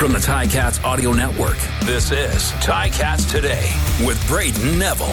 From the Ticats Audio Network, this is Ticats Today with Brayden Neville.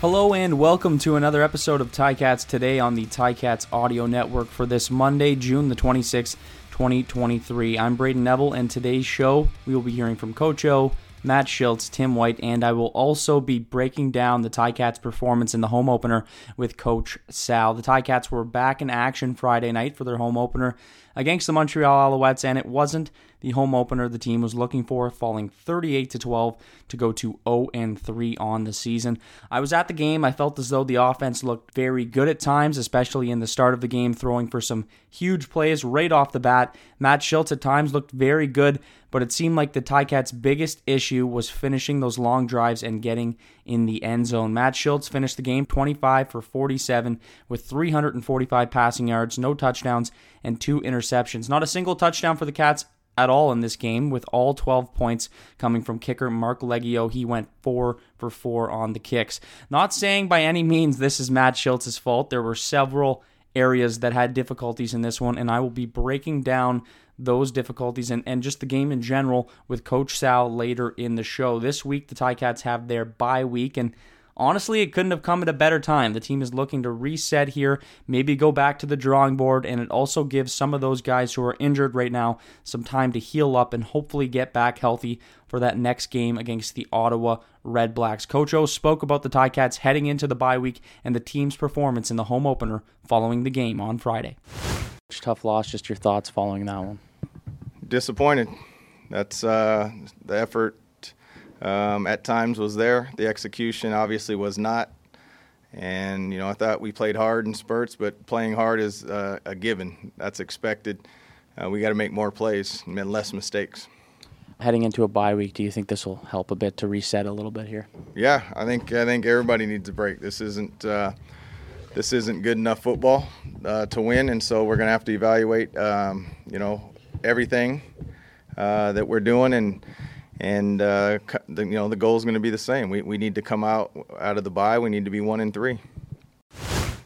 Hello and welcome to another episode of Ticats Today on the Ticats Audio Network for this Monday, June the 26th, 2023. I'm Brayden Neville, and today's show we will be hearing from Coach O, Matt Shiltz, Tim White, and I will also be breaking down the Ticats' performance in the home opener with Coach Sal. The Ticats were back in action Friday night for their home opener against the Montreal Alouettes, and it wasn't the home opener the team was looking for, falling 38 to 12 to go to 0 and 3 on the season. I was at the game. I felt as though the offense looked very good at times, especially in the start of the game, throwing for some huge plays right off the bat. Matt Shiltz at times looked very good, but it seemed like the Ticats' biggest issue was finishing those long drives and getting in the end zone. Matt Shiltz finished the game 25 for 47 with 345 passing yards, no touchdowns, and two interceptions. Not a single touchdown for the Cats at all in this game, with all 12 points coming from kicker Marc Liegghio. He went four for four on the kicks. Not saying by any means this is Matt Shiltz's fault. There were several areas that had difficulties in this one, and I will be breaking down those difficulties and, and just the game in general with Coach Sal later in the show. This week, the Ticats have their bye week, and honestly, it couldn't have come at a better time. The team is looking to reset here, maybe go back to the drawing board, and it also gives some of those guys who are injured right now some time to heal up and hopefully get back healthy for that next game against the Ottawa Redblacks. Coach O spoke about the Ticats heading into the bye week and the team's performance in the home opener following the game on Friday. Tough loss, just your thoughts following that one. Disappointed. That's uh, the effort um, at times was there. The execution obviously was not. And, you know, I thought we played hard in spurts, but playing hard is uh, a given. That's expected. Uh, we got to make more plays and less mistakes. Heading into a bye week, do you think this will help a bit to reset a little bit here? Yeah, I think I think everybody needs a break. This isn't uh, this isn't good enough football uh, to win, and so we're going to have to evaluate, um, you know, everything uh, that we're doing and and uh, the, you know the goal is going to be the same. We we need to come out out of the bye. We need to be one and three.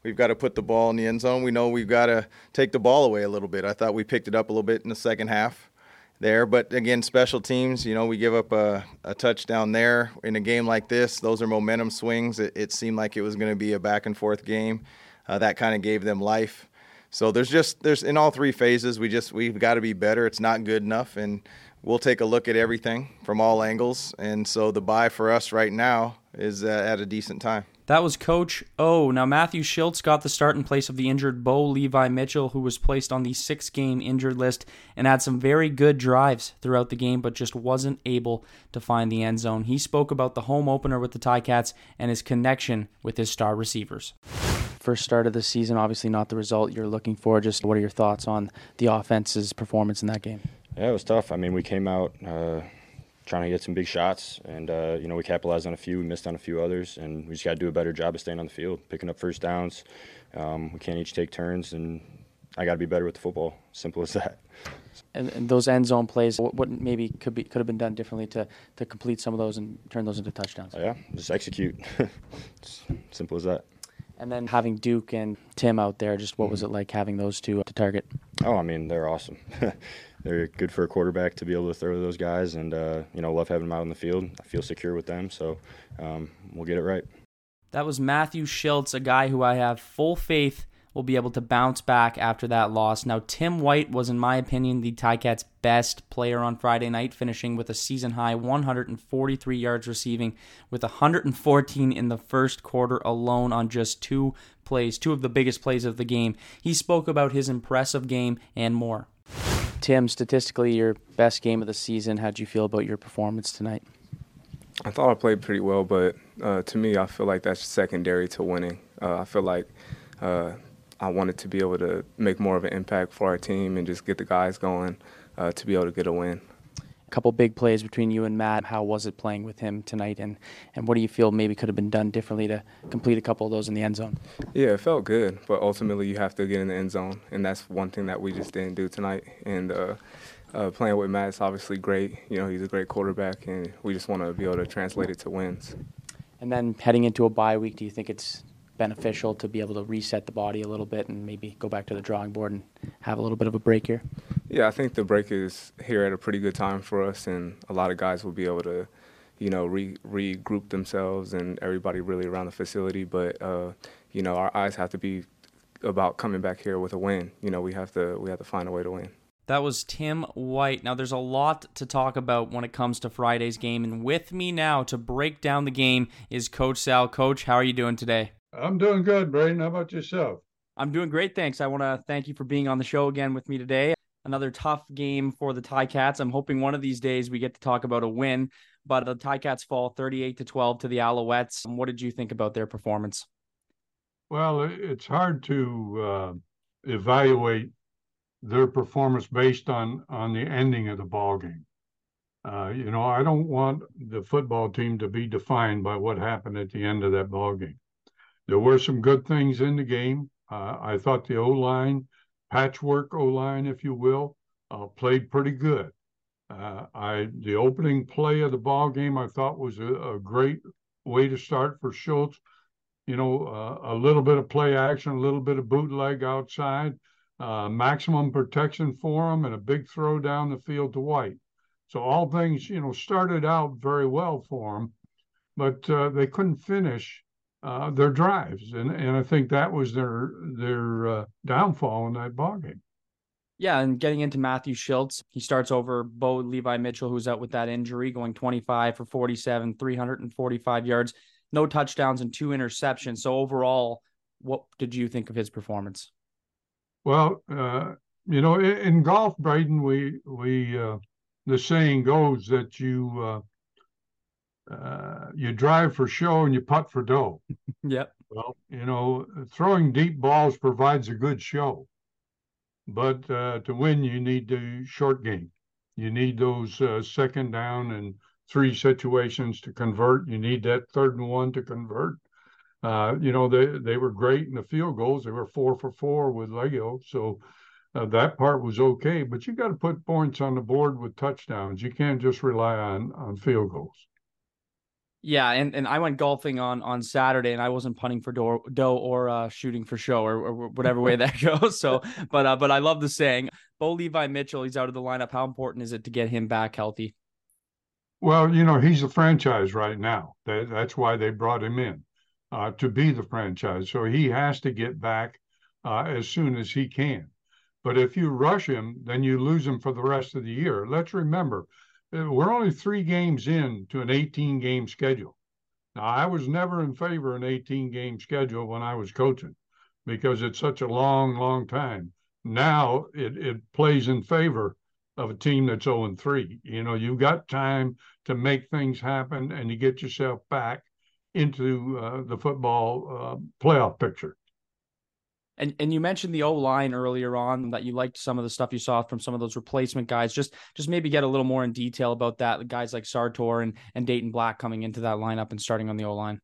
We've got to put the ball in the end zone. We know we've got to take the ball away a little bit. I thought we picked it up a little bit in the second half there, but again, special teams. You know, we give up a, a touchdown there in a game like this. Those are momentum swings. It, it seemed like it was going to be a back and forth game. Uh, that kind of gave them life. So there's just there's in all three phases. We just we've got to be better. It's not good enough and we'll take a look at everything from all angles. And so the bye for us right now is uh, at a decent time. That was Coach O. Now, Matthew Shiltz got the start in place of the injured Bo Levi Mitchell, who was placed on the six game injured list and had some very good drives throughout the game, but just wasn't able to find the end zone. He spoke about the home opener with the Ticats and his connection with his star receivers. First start of the season, obviously not the result you're looking for. Just what are your thoughts on the offense's performance in that game? Yeah, it was tough. I mean, we came out uh, trying to get some big shots, and uh, you know we capitalized on a few, we missed on a few others, and we just got to do a better job of staying on the field, picking up first downs. Um, we can't each take turns, and I got to be better with the football. Simple as that. And, and, those end zone plays, what, what, maybe could be could have been done differently to, to complete some of those and turn those into touchdowns? Oh, yeah, just execute. simple as that. And then having Duke and Tim out there, just what was it like having those two to target? Oh, I mean, they're awesome. they're good for a quarterback to be able to throw to those guys, and uh, you know, love having them out on the field. I feel secure with them, so um, we'll get it right. That was Matthew Shiltz, a guy who I have full faith will be able to bounce back after that loss. Now, Tim White was, in my opinion, the Ticats' best player on Friday night, finishing with a season high 143 yards receiving, with 114 in the first quarter alone on just two plays, two of the biggest plays of the game. He spoke about his impressive game and more. Tim, statistically, your best game of the season. How'd you feel about your performance tonight? I thought I played pretty well, but uh, to me, I feel like that's secondary to winning. Uh, I feel like uh, I wanted to be able to make more of an impact for our team and just get the guys going uh, to be able to get a win. A couple big plays between you and Matt. How was it playing with him tonight, and, and what do you feel maybe could have been done differently to complete a couple of those in the end zone? Yeah, it felt good, but ultimately you have to get in the end zone, and that's one thing that we just didn't do tonight. And uh, uh, playing with Matt is obviously great. You know, he's a great quarterback, and we just want to be able to translate it to wins. And then heading into a bye week, do you think it's beneficial to be able to reset the body a little bit and maybe go back to the drawing board and have a little bit of a break here? Yeah, I think the break is here at a pretty good time for us, and a lot of guys will be able to, you know, re- regroup themselves and everybody really around the facility. But uh, you know, our eyes have to be about coming back here with a win. You know, we have to we have to find a way to win. That was Tim White. Now, there's a lot to talk about when it comes to Friday's game, and with me now to break down the game is Coach Sal. Coach, how are you doing today? I'm doing good, Brayden. How about yourself? I'm doing great, thanks. I want to thank you for being on the show again with me today. Another tough game for the Ticats. I'm hoping one of these days we get to talk about a win, but the Ticats fall 38 to 12 to the Alouettes. What did you think about their performance? Well, it's hard to uh, evaluate their performance based on on the ending of the ball game. Uh, you know, I don't want the football team to be defined by what happened at the end of that ball game. There were some good things in the game. Uh, I thought the O line, patchwork O line, if you will, uh, played pretty good. Uh, I the opening play of the ball game I thought was a, a great way to start for Shiltz you know, uh, a little bit of play action, a little bit of bootleg outside, uh, maximum protection for him, and a big throw down the field to White. So all things, you know, started out very well for him, but uh, they couldn't finish uh, their drives, and and I think that was their their uh, downfall in that ball game. Yeah, and getting into Matthew Shiltz, he starts over Bo Levi Mitchell, who's out with that injury, going 25 for 47, 345 yards no touchdowns and two interceptions. So overall, what did you think of his performance? Well, uh, you know, in, in, golf, Brayden, we we uh, the saying goes that you uh, you drive for show and you putt for dough. yep. Well, you know, throwing deep balls provides a good show, but uh, to win, you need the short game. You need those uh, second down and three situations to convert. You need that third and one to convert. Uh, you know, they they were great in the field goals. They were four for four with Liegghio, so uh, that part was okay. But you got to put points on the board with touchdowns. You can't just rely on on field goals. Yeah, and, and I went golfing on on Saturday, and I wasn't punting for dough, dough or uh, shooting for show or, or whatever way that goes. So, but uh, but I love the saying. Bo Levi Mitchell, he's out of the lineup. How important is it to get him back healthy? Well, you know, he's a franchise right now. That, that's why they brought him in uh, to be the franchise. So he has to get back uh, as soon as he can. But if you rush him, then you lose him for the rest of the year. Let's remember, we're only three games in to an 18 game schedule. Now, I was never in favor of an 18 game schedule when I was coaching because it's such a long, long time. Now it, it plays in favor of a team that's 0 and 3. You know, you've got time to make things happen and to get yourself back into uh, the football uh, playoff picture. And and you mentioned the O line earlier on that you liked some of the stuff you saw from some of those replacement guys. Just just maybe get a little more in detail about that. Guys like Sartor and and Dayton Black coming into that lineup and starting on the O line.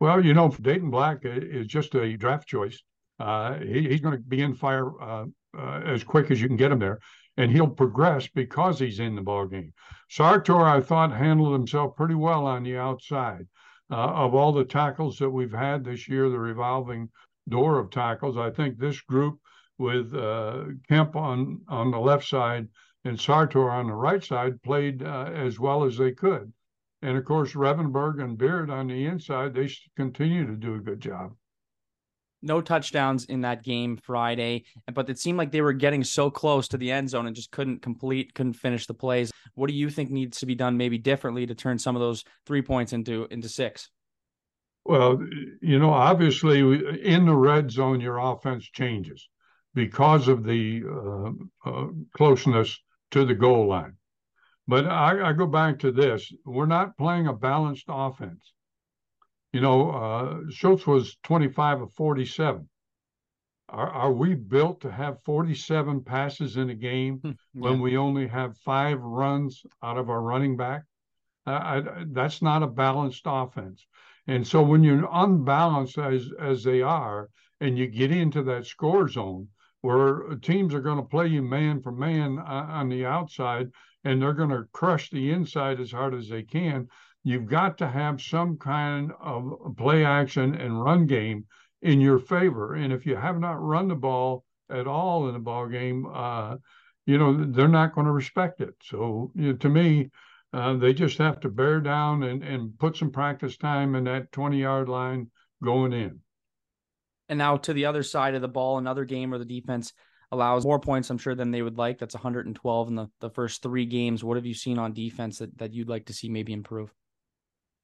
Well, you know, Dayton Black is just a draft choice. Uh, he, he's going to be in fire uh, uh, as quick as you can get him there and he'll progress because he's in the ball game. Sartor, I thought, handled himself pretty well on the outside. Uh, of all the tackles that we've had this year, the revolving door of tackles, I think this group with uh, Kemp on on the left side and Sartor on the right side played uh, as well as they could. And of course, Revenberg and Beard on the inside, they continue to do a good job no touchdowns in that game Friday, but it seemed like they were getting so close to the end zone and just couldn't complete, couldn't finish the plays. What do you think needs to be done maybe differently to turn some of those three points into into six? Well, you know, obviously in the red zone, your offense changes because of the uh, uh, closeness to the goal line. But I, I go back to this: we're not playing a balanced offense. You know, uh, Shiltz was 25 of 47. Are, are we built to have 47 passes in a game hmm, yeah. when we only have five runs out of our running back? Uh, I, that's not a balanced offense. And so when you're unbalanced as as they are, and you get into that score zone where teams are going to play you man for man on the outside, and they're going to crush the inside as hard as they can, you've got to have some kind of play action and run game in your favor. And if you have not run the ball at all in the ball game, uh, you know, they're not going to respect it. So you know, to me, uh, they just have to bear down and, and put some practice time in that 20 yard line going in. And now to the other side of the ball, another game where the defense allows more points, I'm sure, than they would like. That's 112 in the, the first three games. What have you seen on defense that, that you'd like to see maybe improve?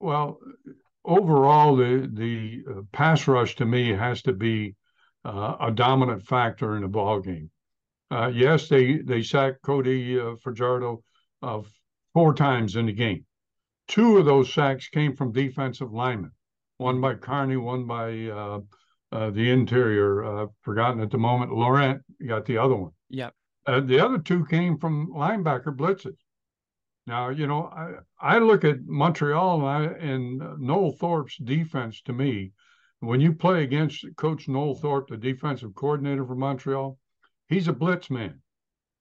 Well, overall, the the uh, pass rush to me has to be uh, a dominant factor in the ball game. Uh, yes, they they sacked Cody uh, Fajardo uh, four times in the game. Two of those sacks came from defensive linemen, one by Carney, one by uh, uh, the interior. Uh, forgotten at the moment. Laurent got the other one. Yep. Uh, the other two came from linebacker blitzes. Now, you know, I, I look at Montreal and, I, and Noel Thorpe's defense to me. When you play against Coach Noel Thorpe, the defensive coordinator for Montreal, he's a blitz man.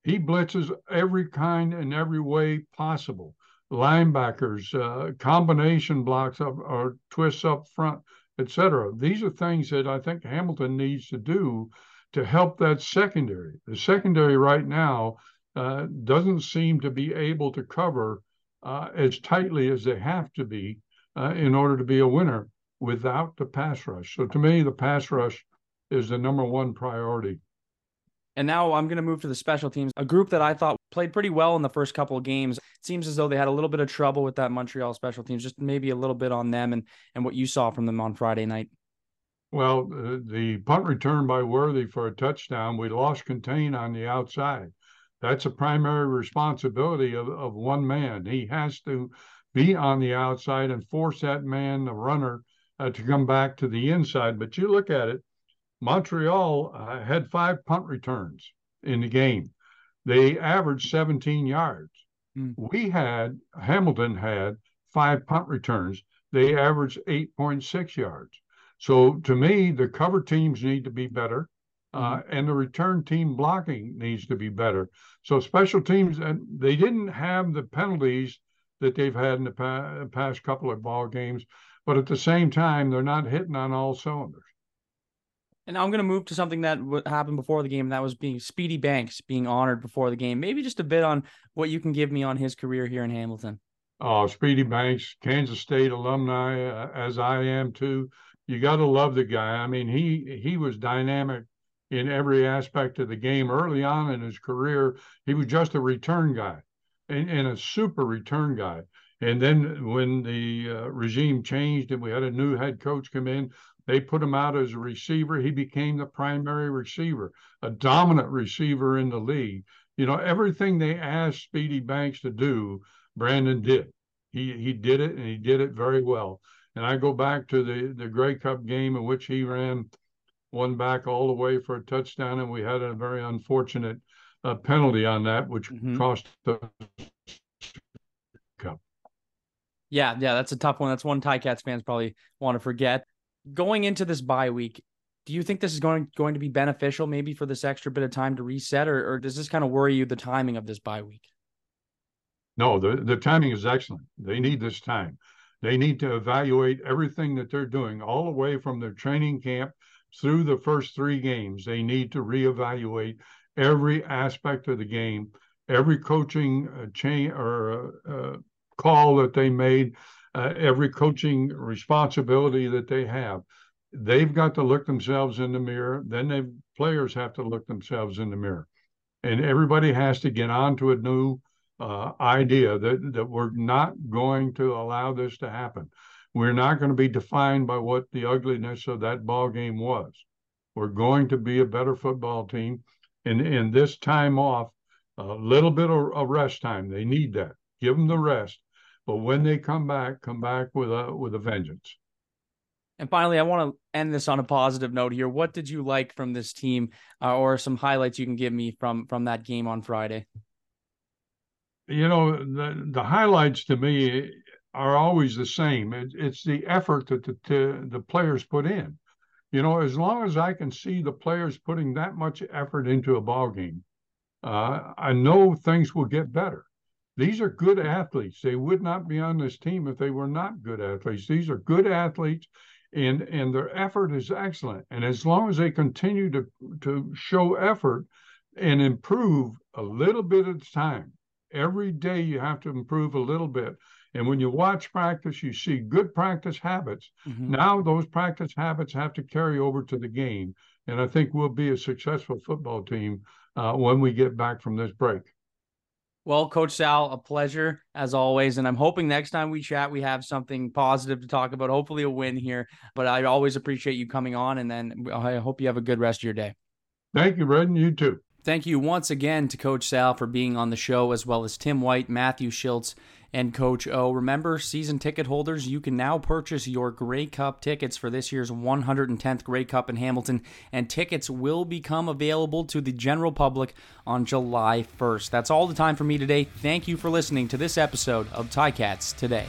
He blitzes every kind and every way possible. Linebackers, uh, combination blocks up or twists up front, etc. These are things that I think Hamilton needs to do to help that secondary. The secondary right now uh, doesn't seem to be able to cover uh, as tightly as they have to be uh, in order to be a winner without the pass rush. So to me, the pass rush is the number one priority. And now I'm going to move to the special teams, a group that I thought played pretty well in the first couple of games. It seems as though they had a little bit of trouble with that Montreal special teams, just maybe a little bit on them and, and what you saw from them on Friday night. Well, the punt return by Worthy for a touchdown, we lost contain on the outside that's a primary responsibility of, of one man. He has to be on the outside and force that man, the runner, uh, to come back to the inside. But you look at it, Montreal uh, had five punt returns in the game. They averaged 17 yards. Mm. We had, Hamilton had five punt returns. They averaged 8.6 yards. So to me, the cover teams need to be better. Uh, mm-hmm. and the return team blocking needs to be better. So special teams, and they didn't have the penalties that they've had in the pa- past couple of ball games, but at the same time, they're not hitting on all cylinders. And I'm going to move to something that happened before the game. And that was being Speedy Banks being honored before the game. Maybe just a bit on what you can give me on his career here in Hamilton. Oh, Speedy Banks, Kansas State alumni, uh, as I am too. You got to love the guy. I mean, he he was dynamic in every aspect of the game. Early on in his career, he was just a return guy and, and a super return guy. And then when the uh, regime changed and we had a new head coach come in, they put him out as a receiver. He became the primary receiver, a dominant receiver in the league. You know, everything they asked Speedy Banks to do, Brandon did. He he did it and he did it very well. And I go back to the the Grey Cup game in which he ran one back all the way for a touchdown, and we had a very unfortunate uh, penalty on that, which mm-hmm. cost the cup. Yeah, yeah, that's a tough one. That's one Ticats fans probably want to forget. Going into this bye week, do you think this is going going to be beneficial, maybe for this extra bit of time to reset, or, or does this kind of worry you the timing of this bye week? No, the the timing is excellent. They need this time. They need to evaluate everything that they're doing, all the way from their training camp through the first three games, they need to reevaluate every aspect of the game, every coaching uh, chain or uh, uh, call that they made, uh, every coaching responsibility that they have. They've got to look themselves in the mirror. Then the players have to look themselves in the mirror, and everybody has to get on to a new uh, idea that that we're not going to allow this to happen. We're not going to be defined by what the ugliness of that ball game was. We're going to be a better football team. And in this time off, a little bit of, of rest time. They need that. Give them the rest. But when they come back, come back with a with a vengeance. And finally, I want to end this on a positive note here. What did you like from this team, uh, or some highlights you can give me from from that game on Friday? You know, the the highlights to me are always the same. It, it's the effort that the, the, the players put in. You know, as long as I can see the players putting that much effort into a ball game, uh, I know things will get better. These are good athletes. They would not be on this team if they were not good athletes. These are good athletes, and and their effort is excellent. And as long as they continue to to show effort, and improve a little bit at a time. Every day you have to improve a little bit. And when you watch practice, you see good practice habits. Mm-hmm. Now those practice habits have to carry over to the game. And I think we'll be a successful football team uh, when we get back from this break. Well, Coach Sal, a pleasure as always. And I'm hoping next time we chat, we have something positive to talk about, hopefully a win here. But I always appreciate you coming on. And then I hope you have a good rest of your day. Thank you, Red, and you too. Thank you once again to Coach Sal for being on the show, as well as Tim White, Matthew Shiltz, and Coach O. Remember, season ticket holders, you can now purchase your Grey Cup tickets for this year's 110th Grey Cup in Hamilton, and tickets will become available to the general public on July 1st. That's all the time for me today. Thank you for listening to this episode of Ticats Today.